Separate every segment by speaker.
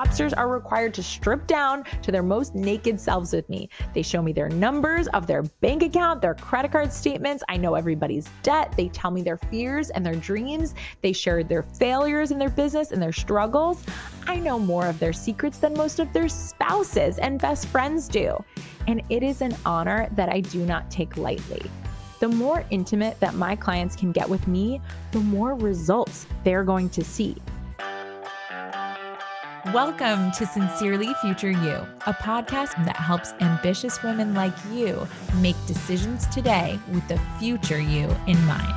Speaker 1: Hapsters are required to strip down to their most naked selves with me. They show me their numbers of their bank account, their credit card statements. I know everybody's debt. They tell me their fears and their dreams. They share their failures in their business and their struggles. I know more of their secrets than most of their spouses and best friends do. And it is an honor that I do not take lightly. The more intimate that my clients can get with me, the more results they're going to see. Welcome to Sincerely Future You, a podcast that helps ambitious women like you make decisions today with the future you in mind.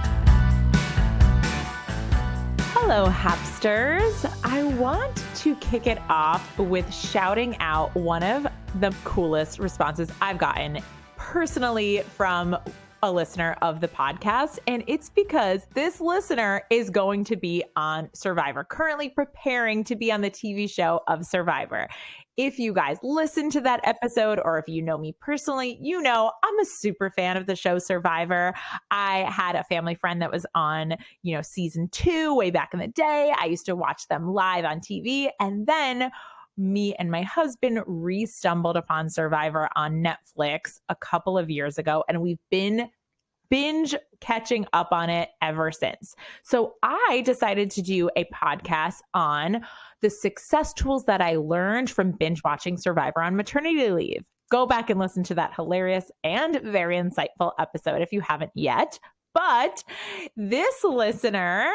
Speaker 1: Hello, Hapsters. I want to kick it off with shouting out one of the coolest responses I've gotten personally from a listener of the podcast. And it's because this listener is going to be on Survivor, currently preparing to be on the TV show of Survivor. If you guys listen to that episode, or if you know me personally, you know I'm a super fan of the show Survivor. I had a family friend that was on, you know, season two way back in the day. I used to watch them live on TV. And then me and my husband re stumbled upon Survivor on Netflix a couple of years ago, and we've been binge catching up on it ever since. So I decided to do a podcast on the success tools that I learned from binge watching Survivor on maternity leave. Go back and listen to that hilarious and very insightful episode if you haven't yet. But this listener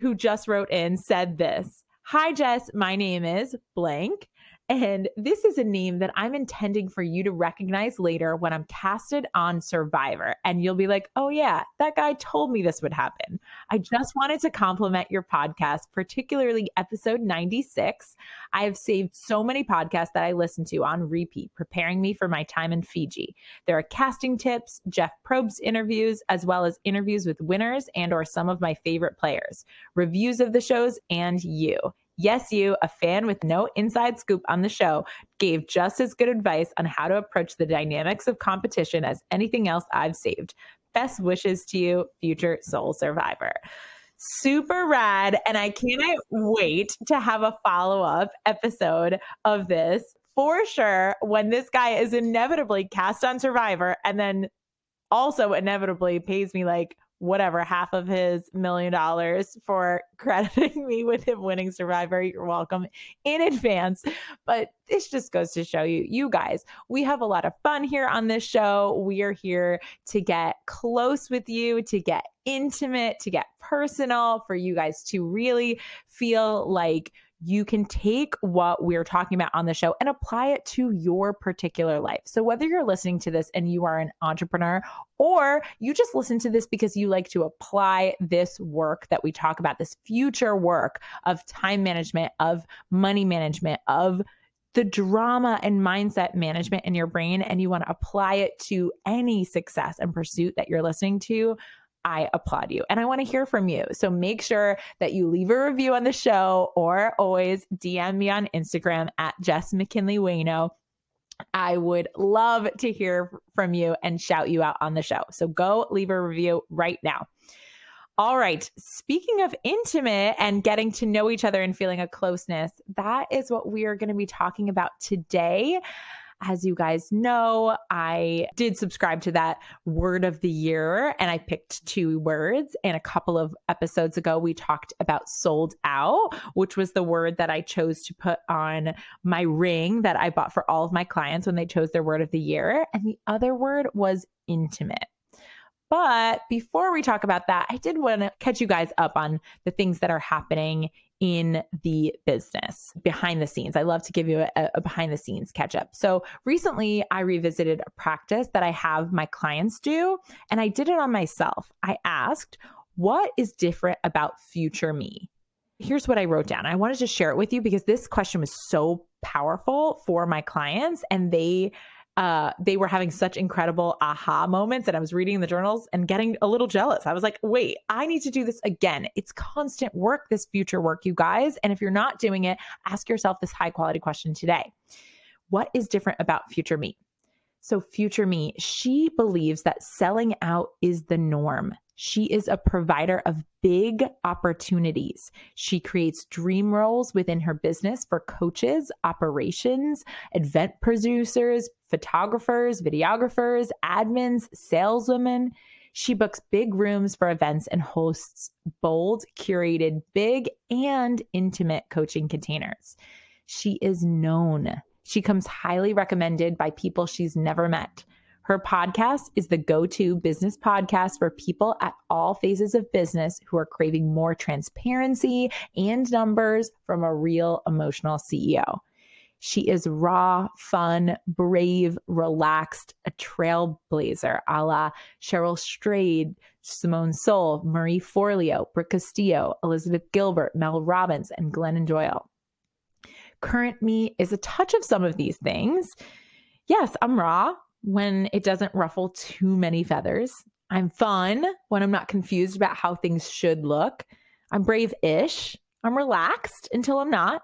Speaker 1: who just wrote in said this Hi, Jess. My name is blank. And this is a name that I'm intending for you to recognize later when I'm casted on Survivor. And you'll be like, oh, yeah, that guy told me this would happen. I just wanted to compliment your podcast, particularly episode 96. I have saved so many podcasts that I listen to on repeat, preparing me for my time in Fiji. There are casting tips, Jeff Probst interviews, as well as interviews with winners and or some of my favorite players, reviews of the shows, and you. Yes, you, a fan with no inside scoop on the show, gave just as good advice on how to approach the dynamics of competition as anything else I've saved. Best wishes to you, future soul survivor. Super rad. And I cannot wait to have a follow up episode of this for sure when this guy is inevitably cast on Survivor and then also inevitably pays me like whatever half of his million dollars for crediting me with him winning survivor. You're welcome in advance. But this just goes to show you you guys we have a lot of fun here on this show. We are here to get close with you to get intimate to get personal for you guys to really feel like you can take what we're talking about on the show and apply it to your particular life. So, whether you're listening to this and you are an entrepreneur, or you just listen to this because you like to apply this work that we talk about, this future work of time management, of money management, of the drama and mindset management in your brain, and you want to apply it to any success and pursuit that you're listening to, I applaud you and I want to hear from you. So make sure that you leave a review on the show or always DM me on Instagram at Jess McKinley Wayno. I would love to hear from you and shout you out on the show. So go leave a review right now. All right. Speaking of intimate and getting to know each other and feeling a closeness, that is what we are going to be talking about today. As you guys know, I did subscribe to that word of the year and I picked two words. And a couple of episodes ago, we talked about sold out, which was the word that I chose to put on my ring that I bought for all of my clients when they chose their word of the year. And the other word was intimate. But before we talk about that, I did want to catch you guys up on the things that are happening in the business behind the scenes. I love to give you a, a, behind the scenes catch up. So recently, I revisited a practice that I have my clients do, and I did it on myself. I asked, What is different about future me? Here's what I wrote down. I wanted to share it with you because this question was so powerful for my clients, and they uh, they were having such incredible aha moments and I was reading the journals and getting a little jealous. I was like, wait, I need to do this again. It's constant work, this future work, you guys. And if you're not doing it, ask yourself this high quality question today What is different about future me? So, future me, she believes that selling out is the norm. She is a provider of big opportunities. She creates dream roles within her business for coaches, operations, event producers, photographers, videographers, admins, saleswomen. She books big rooms for events and hosts bold, curated, big, and intimate coaching containers. She is known. She comes highly recommended by people she's never met. Her podcast is the go to business podcast for people at all phases of business who are craving more transparency and numbers from a real emotional CEO. She is raw, fun, brave, relaxed, a trailblazer a la Cheryl Strayed, Simone Seol, Marie Forleo, Brooke Castillo, Elizabeth Gilbert, Mel Robbins, and Glennon Doyle. Current me is a touch of some of these things. Yes, I'm raw, when it doesn't ruffle too many feathers. I'm fun when I'm not confused about how things should look. I'm brave ish. I'm relaxed until I'm not.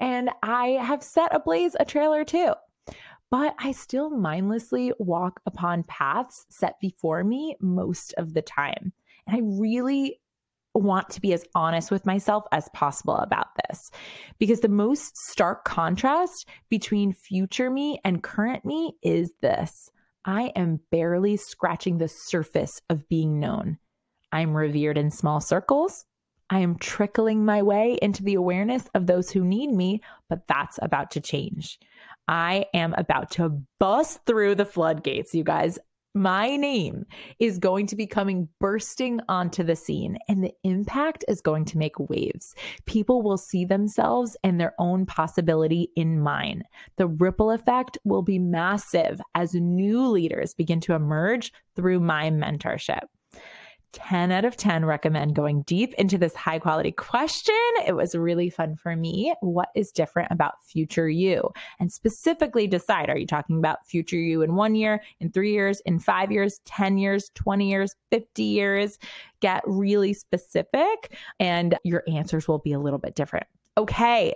Speaker 1: And I have set ablaze a trailer too. But I still mindlessly walk upon paths set before me most of the time. And I really want to be as honest with myself as possible about this because the most stark contrast between future me and current me is this I am barely scratching the surface of being known. I'm revered in small circles. I am trickling my way into the awareness of those who need me, but that's about to change. I am about to bust through the floodgates, you guys my name is going to be coming bursting onto the scene and the impact is going to make waves. People will see themselves and their own possibility in mine. The ripple effect will be massive as new leaders begin to emerge through my mentorship. 10 out of 10 recommend going deep into this high quality question. It was really fun for me. What is different about future you? And specifically decide are you talking about future you in one year, in three years, in five years, 10 years, 20 years, 50 years? Get really specific, and your answers will be a little bit different. Okay.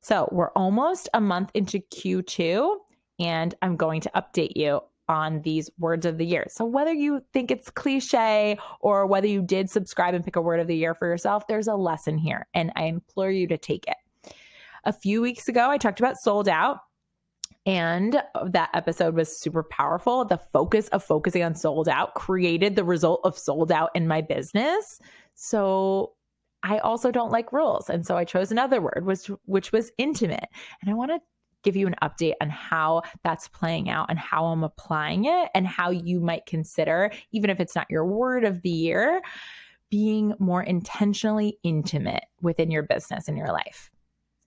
Speaker 1: So we're almost a month into Q2, and I'm going to update you on these words of the year. So whether you think it's cliche or whether you did subscribe and pick a word of the year for yourself, there's a lesson here and I implore you to take it. A few weeks ago, I talked about sold out. And that episode was super powerful. The focus of focusing on sold out created the result of sold out in my business. So I also don't like rules. And so I chose another word, which which was intimate. And I want to give you an update on how that's playing out and how I'm applying it and how you might consider, even if it's not your word of the year, being more intentionally intimate within your business and your life.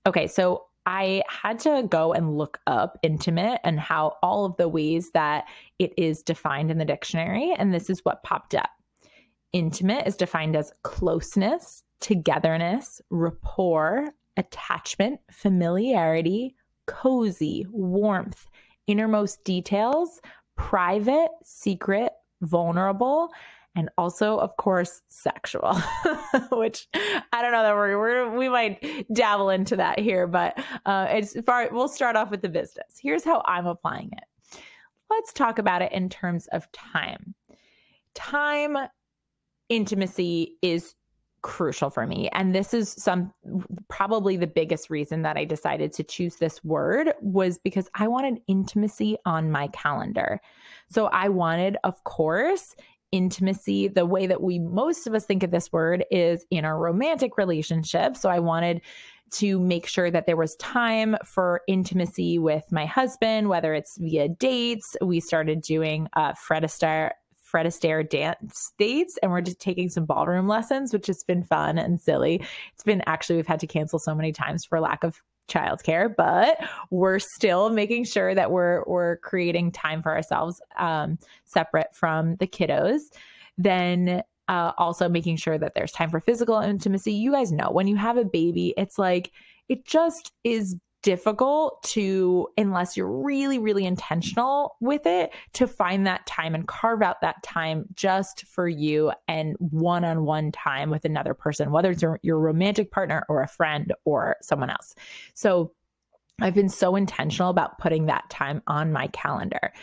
Speaker 1: Okay, so I had to go and look up intimate and how all of the ways that it is defined in the dictionary. And this is what popped up. Intimate is defined as closeness, togetherness, rapport, attachment, familiarity, cozy, warmth, innermost details, private, secret, vulnerable, and also, of course, sexual, which I don't know that we're, we're, we might dabble into that here, but uh, it's far. We'll start off with the business. Here's how I'm applying it. Let's talk about it in terms of time. Time intimacy is crucial for me. And this is some probably the biggest reason that I decided to choose this word was because I wanted intimacy on my calendar. So I wanted, of course, intimacy the way that we most of us think of this word is in a romantic relationship. So I wanted to make sure that there was time for intimacy with my husband, whether it's via dates. We started doing uh, Fred Astaire Fred Astaire dance dates and we're just taking some ballroom lessons, which has been fun and silly. It's been actually, we've had to cancel so many times for lack of childcare, but we're still making sure that we're we're creating time for ourselves um, separate from the kiddos. Then uh, also making sure that there's time for physical intimacy. You guys know when you have a baby, it's like it just is difficult to, unless you're really, really intentional with it, to find that time and carve out that time just for you and one on one time with another person, whether it's your, your romantic partner or a friend or someone else. So I've been so intentional about putting that time on my calendar.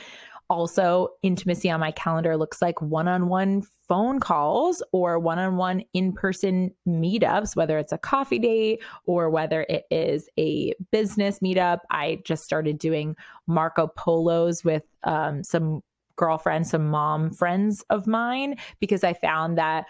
Speaker 1: Also, intimacy on my calendar looks like one on one phone calls or one on one in person meetups, whether it's a coffee date or whether it is a business meetup. I just started doing Marco Polos with um, some girlfriends, some mom friends of mine, because I found that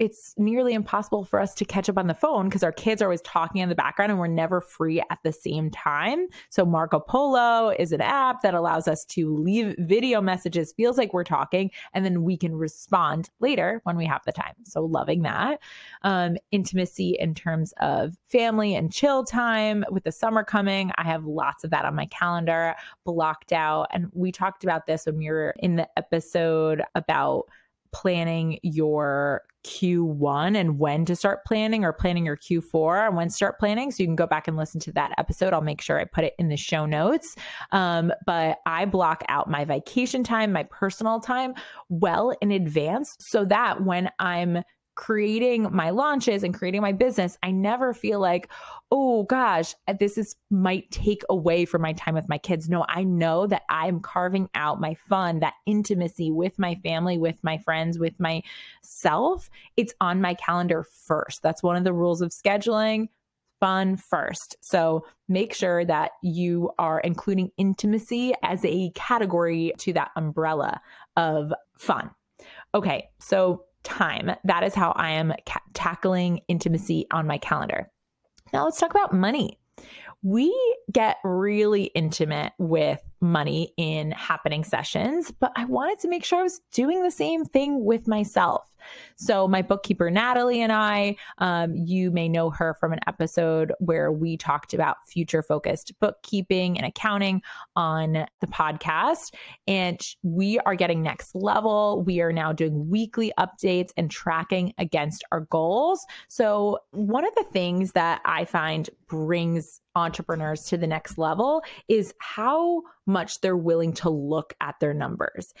Speaker 1: it's nearly impossible for us to catch up on the phone because our kids are always talking in the background and we're never free at the same time. So Marco Polo is an app that allows us to leave video messages, feels like we're talking, and then we can respond later when we have the time. So loving that. Um, intimacy in terms of family and chill time with the summer coming. I have lots of that on my calendar blocked out. And we talked about this when we were in the episode about planning your Q1 and when to start planning or planning your Q4 and when to start planning. So you can go back and listen to that episode. I'll make sure I put it in the show notes. Um, but I block out my vacation time, my personal time well in advance so that when I'm creating my launches and creating my business, I never feel like, oh gosh, this is might take away from my time with my kids. No, I know that I'm carving out my fun, that intimacy with my family, with my friends, with myself. It's on my calendar first. That's one of the rules of scheduling fun first. So make sure that you are including intimacy as a category to that umbrella of fun. Okay, so time. That is how I am ca- tackling intimacy on my calendar. Now let's talk about money. We get really intimate with money in happening sessions, but I wanted to make sure I was doing the same thing with myself. So, my bookkeeper, Natalie, and I, um, you may know her from an episode where we talked about future focused bookkeeping and accounting on the podcast. And we are getting next level. We are now doing weekly updates and tracking against our goals. So, one of the things that I find brings entrepreneurs to the next level is how much they're willing to look at their numbers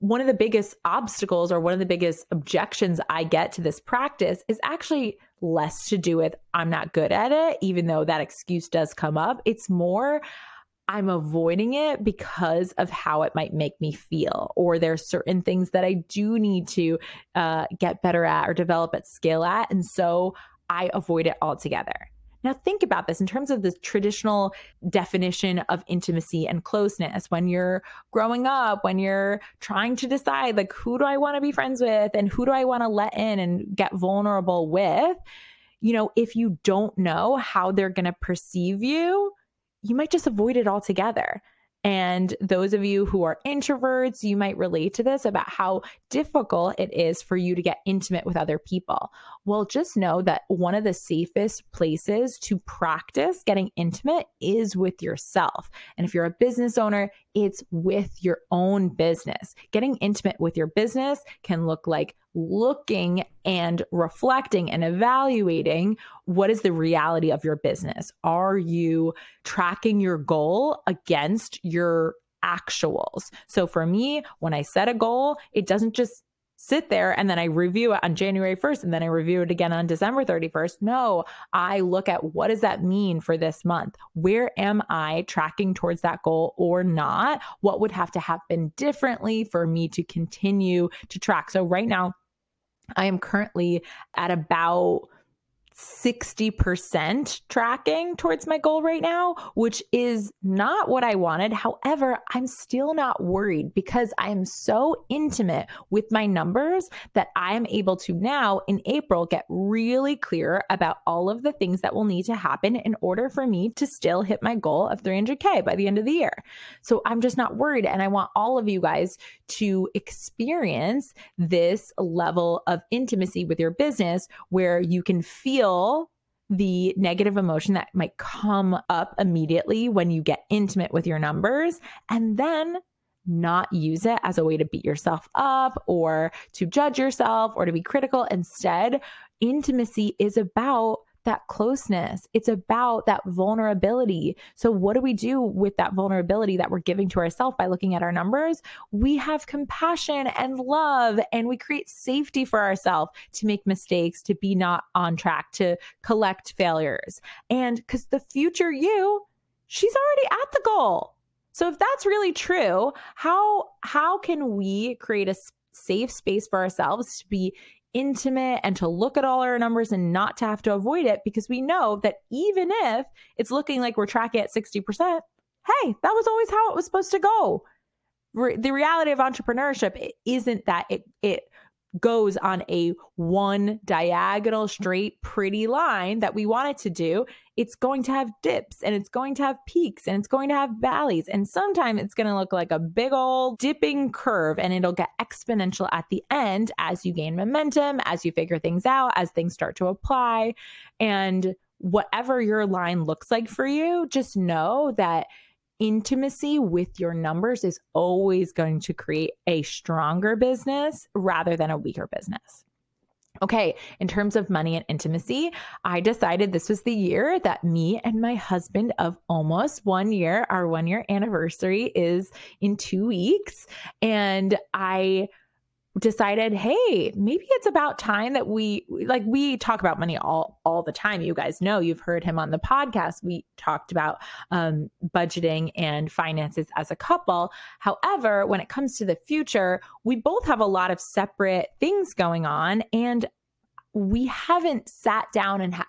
Speaker 1: one of the biggest obstacles or one of the biggest objections I get to this practice is actually less to do with I'm not good at it, even though that excuse does come up. It's more I'm avoiding it because of how it might make me feel, or there's certain things that I do need to uh, get better at or develop at skill at. And so I avoid it altogether. Now, think about this in terms of the traditional definition of intimacy and closeness. When you're growing up, when you're trying to decide, like, who do I want to be friends with and who do I want to let in and get vulnerable with, you know, if you don't know how they're going to perceive you, you might just avoid it altogether. And those of you who are introverts, you might relate to this about how difficult it is for you to get intimate with other people. Well, just know that one of the safest places to practice getting intimate is with yourself. And if you're a business owner, it's with your own business. Getting intimate with your business can look like looking and reflecting and evaluating what is the reality of your business. Are you tracking your goal against your actuals? So for me, when I set a goal, it doesn't just sit there and then I review it on January 1st and then I review it again on December 31st. No, I look at what does that mean for this month? Where am I tracking towards that goal or not? What would have to happen differently for me to continue to track? So right now, I am currently at about 60% tracking towards my goal right now, which is not what I wanted. However, I'm still not worried because I am so intimate with my numbers that I am able to now in April get really clear about all of the things that will need to happen in order for me to still hit my goal of 300K by the end of the year. So I'm just not worried. And I want all of you guys to experience this level of intimacy with your business where you can feel feel the negative emotion that might come up immediately when you get intimate with your numbers and then not use it as a way to beat yourself up or to judge yourself or to be critical. Instead, intimacy is about that closeness. It's about that vulnerability. So, what do we do with that vulnerability that we're giving to ourselves by looking at our numbers? We have compassion and love, and we create safety for ourselves to make mistakes, to be not on track, to collect failures. And because the future you, she's already at the goal. So if that's really true, how how can we create a safe space for ourselves to be intimate and to look at all our numbers and not to have to avoid it because we know that even if it's looking like we're tracking at 60%, hey, that was always how it was supposed to go. Re- the reality of entrepreneurship isn't that it it goes on a one diagonal straight pretty line that we want it to do it's going to have dips and it's going to have peaks and it's going to have valleys. And sometimes it's going to look like a big old dipping curve and it'll get exponential at the end as you gain momentum as you figure things out as things start to apply. And whatever your line looks like for you just know that intimacy with your numbers is always going to create a stronger business rather than a weaker business. Okay, in terms of money and intimacy, I decided this was the year that me and my husband of almost one year, our one year anniversary is in two weeks. And I decided, hey, maybe it's about time that we like we talk about money all all the time. You guys know you've heard him on the podcast. We talked about um, budgeting and finances as a couple. However, when it comes to the future, we both have a lot of separate things going on, and we haven't sat down and ha-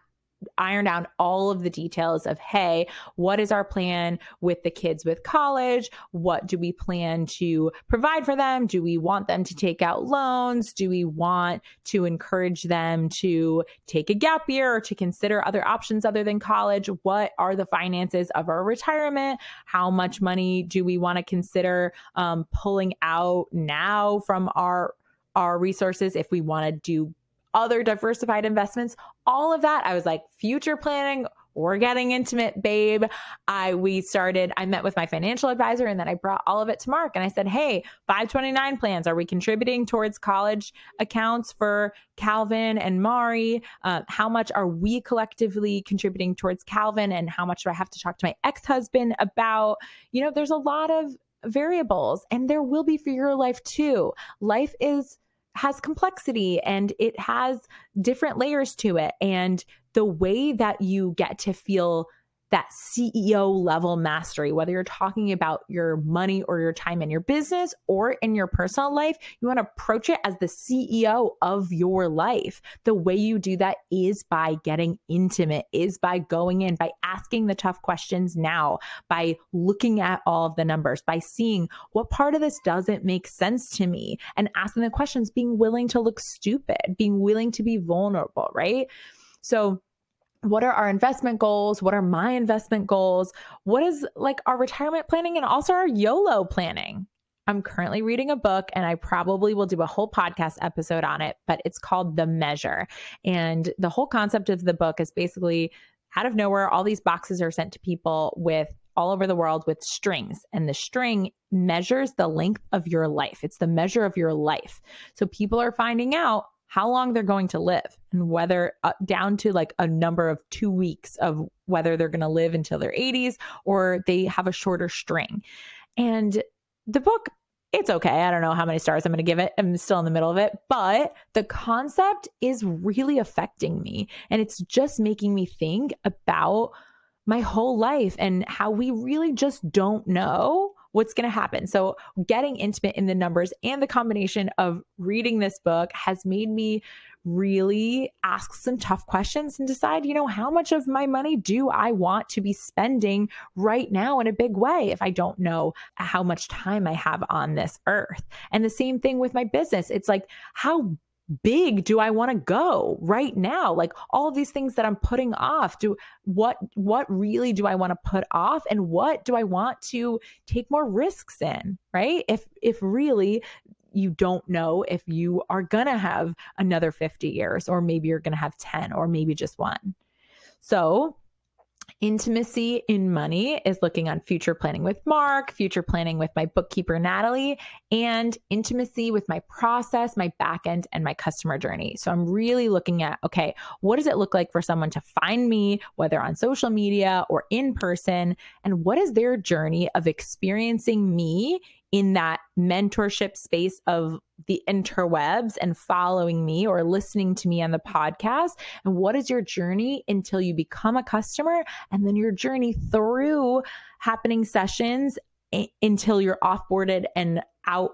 Speaker 1: ironed out all of the details of hey what is our plan with the kids with college? What do we plan to provide for them? Do we want them to take out loans? Do we want to encourage them to take a gap year or to consider other options other than college? What are the finances of our retirement? How much money do we want to consider um, pulling out now from our our resources if we want to do other diversified investments, all of that. I was like, future planning, we're getting intimate, babe. I we started, I met with my financial advisor and then I brought all of it to Mark and I said, Hey, 529 plans. Are we contributing towards college accounts for Calvin and Mari? Uh, how much are we collectively contributing towards Calvin? And how much do I have to talk to my ex-husband about? You know, there's a lot of variables and there will be for your life too. Life is has complexity and it has different layers to it. And the way that you get to feel that CEO level mastery, whether you're talking about your money or your time in your business or in your personal life, you want to approach it as the CEO of your life. The way you do that is by getting intimate, is by going in, by asking the tough questions now, by looking at all of the numbers, by seeing what part of this doesn't make sense to me and asking the questions, being willing to look stupid, being willing to be vulnerable, right? So, what are our investment goals? What are my investment goals? What is like our retirement planning and also our YOLO planning? I'm currently reading a book and I probably will do a whole podcast episode on it, but it's called The Measure. And the whole concept of the book is basically out of nowhere, all these boxes are sent to people with all over the world with strings, and the string measures the length of your life. It's the measure of your life. So people are finding out how long they're going to live and whether uh, down to like a number of two weeks of whether they're going to live until their 80s or they have a shorter string. And the book, it's okay. I don't know how many stars I'm going to give it. I'm still in the middle of it, but the concept is really affecting me. And it's just making me think about my whole life and how we really just don't know what's going to happen. So, getting intimate in the numbers and the combination of reading this book has made me really ask some tough questions and decide, you know, how much of my money do I want to be spending right now in a big way if I don't know how much time I have on this earth? And the same thing with my business. It's like, how big do I want to go right now? Like all of these things that I'm putting off. Do what what really do I want to put off and what do I want to take more risks in, right? If if really you don't know if you are going to have another 50 years or maybe you're going to have 10 or maybe just one. So, Intimacy in money is looking on future planning with Mark, future planning with my bookkeeper, Natalie, and intimacy with my process, my backend, and my customer journey. So I'm really looking at okay, what does it look like for someone to find me, whether on social media or in person? And what is their journey of experiencing me in that mentorship space of the interwebs and following me or listening to me on the podcast? And what is your journey until you become a customer? And then your journey through happening sessions until you're offboarded and out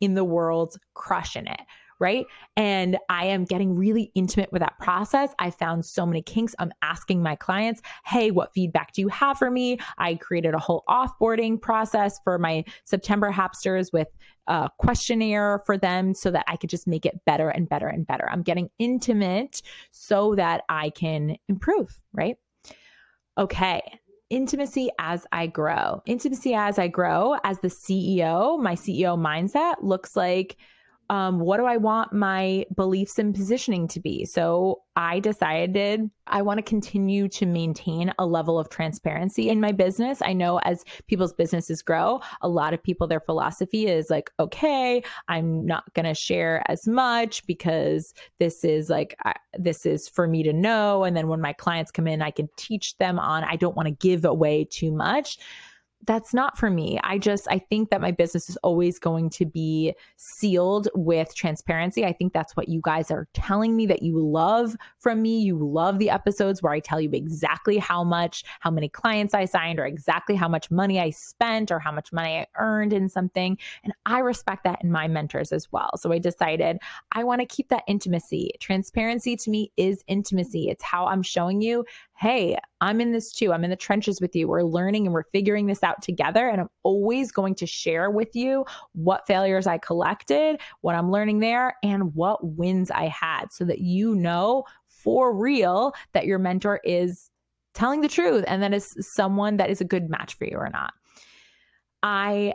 Speaker 1: in the world crushing it right? And I am getting really intimate with that process. I found so many kinks. I'm asking my clients, hey, what feedback do you have for me? I created a whole offboarding process for my September Hapsters with a questionnaire for them so that I could just make it better and better and better. I'm getting intimate so that I can improve, right? Okay, intimacy as I grow. Intimacy as I grow as the CEO, my CEO mindset looks like um, what do I want my beliefs and positioning to be? So I decided I want to continue to maintain a level of transparency in my business. I know as people's businesses grow, a lot of people, their philosophy is like, okay, I'm not going to share as much because this is like, I, this is for me to know. And then when my clients come in, I can teach them on, I don't want to give away too much that's not for me. I just I think that my business is always going to be sealed with transparency. I think that's what you guys are telling me that you love from me. You love the episodes where I tell you exactly how much, how many clients I signed or exactly how much money I spent or how much money I earned in something. And I respect that in my mentors as well. So I decided I want to keep that intimacy. Transparency to me is intimacy. It's how I'm showing you hey, I'm in this too. I'm in the trenches with you. We're learning and we're figuring this out together. And I'm always going to share with you what failures I collected, what I'm learning there, and what wins I had so that you know for real that your mentor is telling the truth and that is someone that is a good match for you or not. I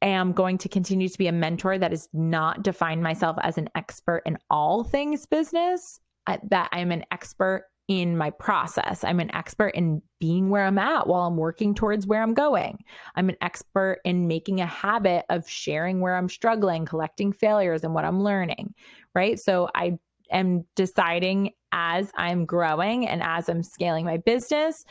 Speaker 1: am going to continue to be a mentor that is not define myself as an expert in all things business, uh, that I'm an expert in my process. I'm an expert in being where I'm at while I'm working towards where I'm going. I'm an expert in making a habit of sharing where I'm struggling, collecting failures and what I'm learning, right? So I am deciding as I'm growing and as I'm scaling my business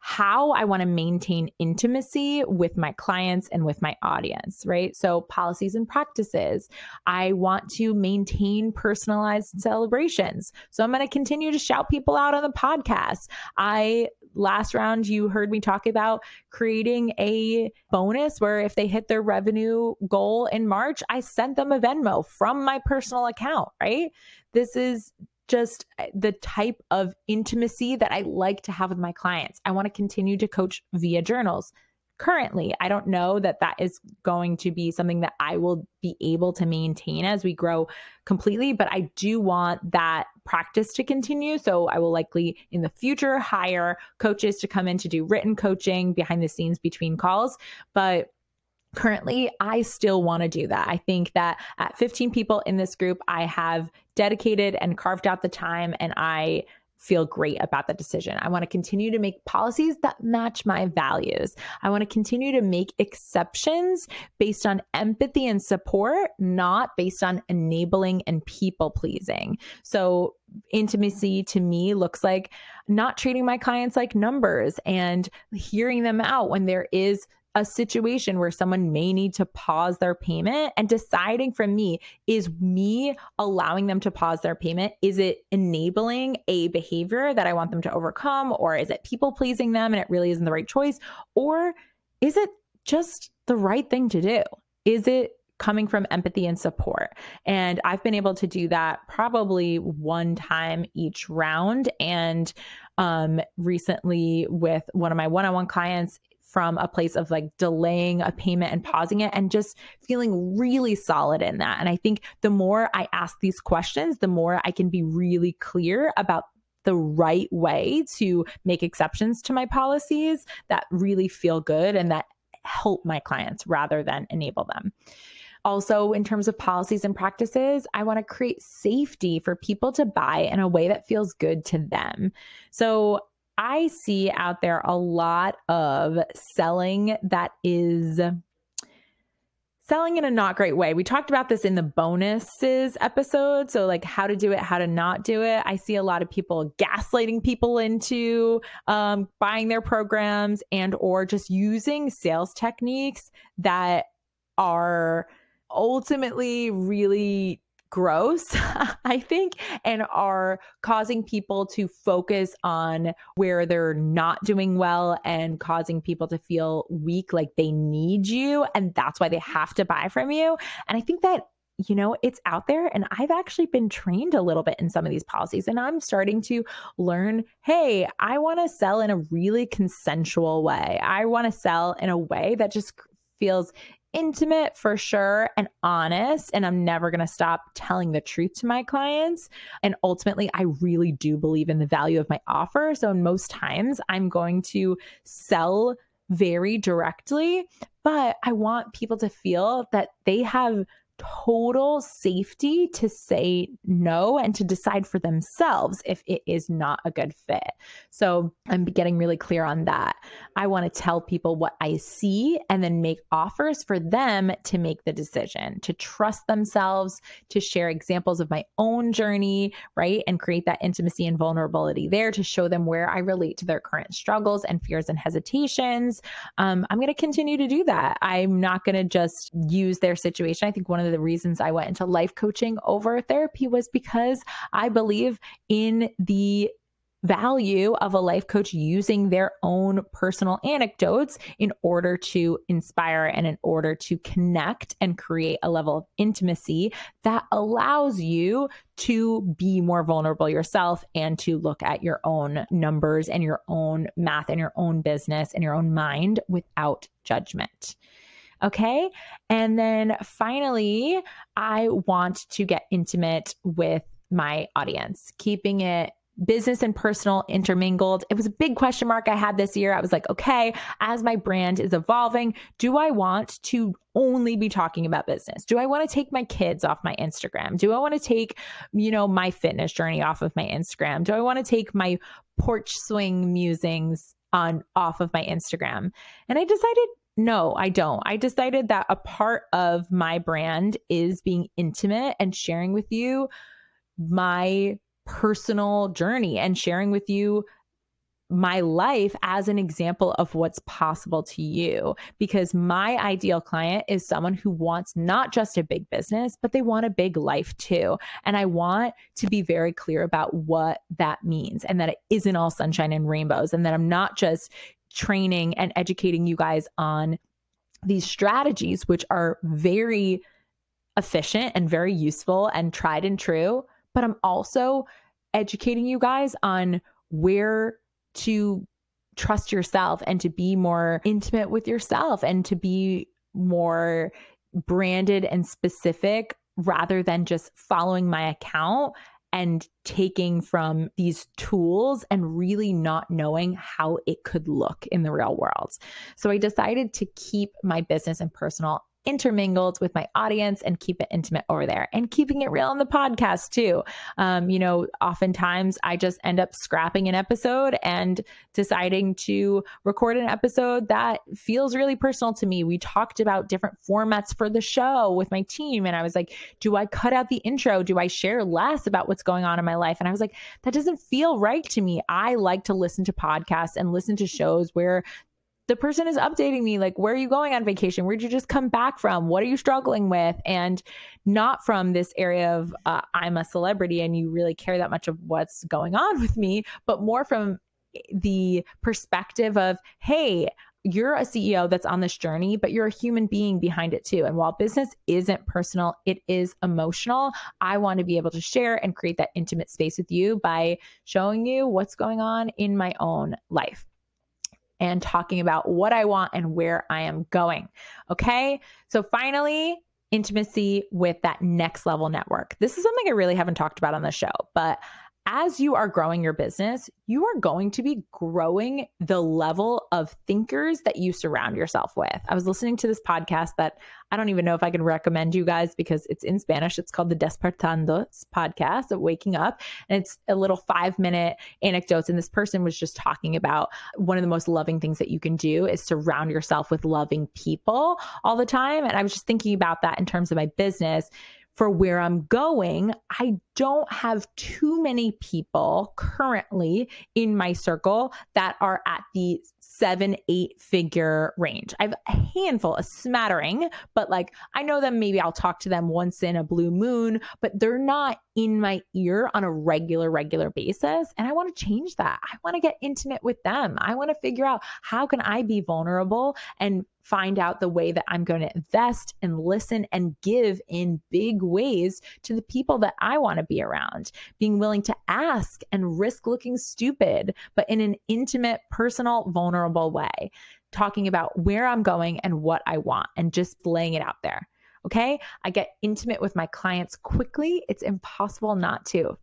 Speaker 1: how I want to maintain intimacy with my clients and with my audience, right? So, policies and practices. I want to maintain personalized celebrations. So, I'm going to continue to shout people out on the podcast. I last round you heard me talk about creating a bonus where if they hit their revenue goal in March, I sent them a Venmo from my personal account, right? This is just uh, the type of intimacy that I like to have with my clients. I want to continue to coach via journals. Currently, I don't know that that is going to be something that I will be able to maintain as we grow completely, but I do want that practice to continue. So I will likely in the future hire coaches to come in to do written coaching behind the scenes between calls. But currently i still want to do that i think that at 15 people in this group i have dedicated and carved out the time and i feel great about the decision. I want to continue to make policies that match my values. I want to continue to make exceptions based on empathy and support, not based on enabling and people pleasing. So, intimacy to me looks like not treating my clients like numbers and hearing them out when there is a situation where someone may need to pause their payment and deciding from me is me allowing them to pause their payment is it enabling a behavior that I want them to overcome or is it people pleasing them and it really isn't the right choice or is it just the right thing to do is it coming from empathy and support. And I've been able to do that probably one time each round. And um, recently, with one of my one on one clients, from a place of like delaying a payment and pausing it and just feeling really solid in that. And I think the more I ask these questions, the more I can be really clear about the right way to make exceptions to my policies that really feel good and that help my clients rather than enable them. Also, in terms of policies and practices, I want to create safety for people to buy in a way that feels good to them. So, I see out there a lot of selling that is selling in a not great way. We talked about this in the bonuses episode. So, like how to do it, how to not do it. I see a lot of people gaslighting people into um, buying their programs and or just using sales techniques that are ultimately really gross, I think, and are causing people to focus on where they're not doing well and causing people to feel weak, like they need you. And that's why they have to buy from you. And I think that you know, it's out there. And I've actually been trained a little bit in some of these policies. And I'm starting to learn hey, I want to sell in a really consensual way. I want to sell in a way that just feels intimate for sure and honest. And I'm never going to stop telling the truth to my clients. And ultimately, I really do believe in the value of my offer. So, most times, I'm going to sell very directly, but I want people to feel that they have total safety to say no and to decide for themselves if it is not a good fit. So I'm getting really clear on that. I want to tell people what I see and then make offers for them to make the decision, to trust themselves, to share examples of my own journey, right? And create that intimacy and vulnerability there to show them where I relate to their current struggles and fears and hesitations. Um, I'm going to continue to do that. I'm not going to just use their situation. I think one of of the reasons I went into life coaching over therapy was because I believe in the value of a life coach using their own personal anecdotes in order to inspire and in order to connect and create a level of intimacy that allows you to be more vulnerable yourself and to look at your own numbers and your own math and your own business and your own mind without judgment. Okay. And then finally, I want to get intimate with my audience, keeping it business and personal intermingled. It was a big question mark I had this year. I was like, okay, as my brand is evolving, do I want to only be talking about business? Do I want to take my kids off my Instagram? Do I want to take, you know, my fitness journey off of my Instagram? Do I want to take my porch swing musings on off of my Instagram? And I decided no, I don't. I decided that a part of my brand is being intimate and sharing with you my personal journey and sharing with you my life as an example of what's possible to you because my ideal client is someone who wants not just a big business but they want a big life too and i want to be very clear about what that means and that it isn't all sunshine and rainbows and that i'm not just training and educating you guys on these strategies, which are very efficient and very useful and tried and true. But I'm also educating you guys on where to trust yourself and to be more intimate with yourself and to be more branded and specific rather than just following my account and taking from these tools and really not knowing how it could look in the real world. So I decided to keep my business and personal intermingled with my audience and keep it intimate over there and keeping it real on the podcast too. Um, you know, oftentimes I just end up scrapping an episode and deciding to record an episode that feels really personal to me. We talked about different formats for the show with my team, and I was like, do I cut out the intro? Do I share less about what's going on in my life? And I was like, that doesn't feel right to me. I like to listen to podcasts and listen to shows where the person is updating me like where are you going on vacation where'd you just come back from what are you struggling with and not from this area of uh, i'm a celebrity and you really care that much of what's going on with me but more from the perspective of hey you're a CEO that's on this journey, but you're a human being behind it too. And while business isn't personal, it is emotional. I want to be able to share and create that intimate space with you by showing you what's going on in my own life and talking about what I want and where I am going. Okay. So finally, intimacy with that next level network. This is something I really haven't talked about on the show, but as you are growing your business, you are going to be growing the level of thinkers that you surround yourself with. I was listening to this podcast that I don't even know if I can recommend you guys because it's in Spanish. It's called the Despertandos podcast of waking up. And it's a little five minute anecdotes. And this person was just talking about one of the most loving things that you can do is surround yourself with loving people all the time. And I was just thinking about that in terms of my business for where I'm going, I don't have too many people currently in my circle that are at the seven, eight figure range. I have a handful, a smattering, but like I know them, maybe I'll talk to them once in a blue moon, but they're not in my ear on a regular, regular basis. And I want to change that. I want to get intimate with them. I want to figure out how can I be vulnerable and find out the way that I'm going to invest and listen and give in big ways to the people that I want to be around. Being willing to ask and risk looking stupid, but in an intimate, personal, vulnerable way. Talking about where I'm going and what I want and just laying it out there. Okay. I get intimate with my clients quickly. It's impossible not to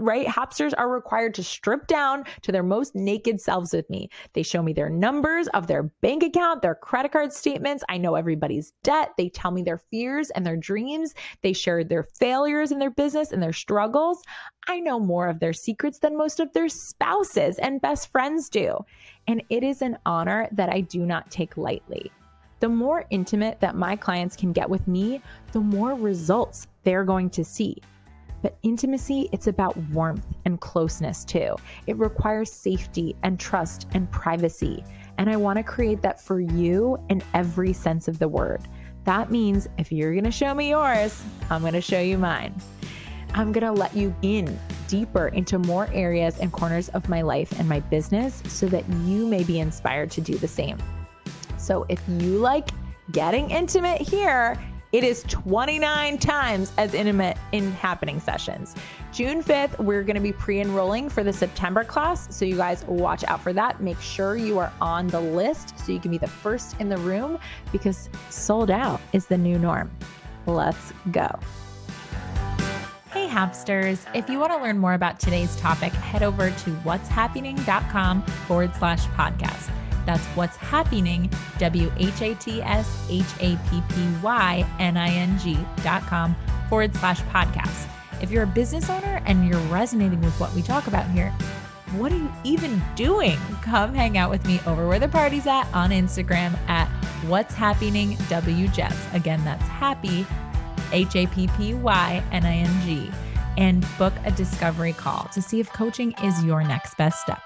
Speaker 1: right? Hapsters are required to strip down to their most naked selves with me. They show me their numbers of their bank account, their credit card statements. I know everybody's debt. They tell me their fears and their dreams. They share their failures in their business and their struggles. I know more of their secrets than most of their spouses and best friends do. And it is an honor that I do not take lightly. The more intimate that my clients can get with me, the more results they're going to see. But intimacy, it's about warmth and closeness too. It requires safety and trust and privacy. And I want to create that for you in every sense of the word. That means if you're going to show me yours, I'm going to show you mine. I'm going to let you in deeper into more areas and corners of my life and my business so that you may be inspired to do the same. So if you like getting intimate here, it is 29 times as intimate in Happyning sessions. June 5th, we're going to be pre enrolling for the September class. So you guys watch out for that. Make sure you are on the list so you can be the first in the room because sold out is the new norm. Let's go. Hey, Hapsters. If you want to learn more about today's topic, head over to whatshappyning.com forward slash podcast. That's what's happyning, W H A T S H A P P Y N I N G dot com forward slash podcast. If you're a business owner and you're resonating with what we talk about here, what are you even doing? Come hang out with me over where the party's at on Instagram at What's Happyning WJess. Again, that's happy, H A P P Y N I N G, and book a discovery call to see if coaching is your next best step.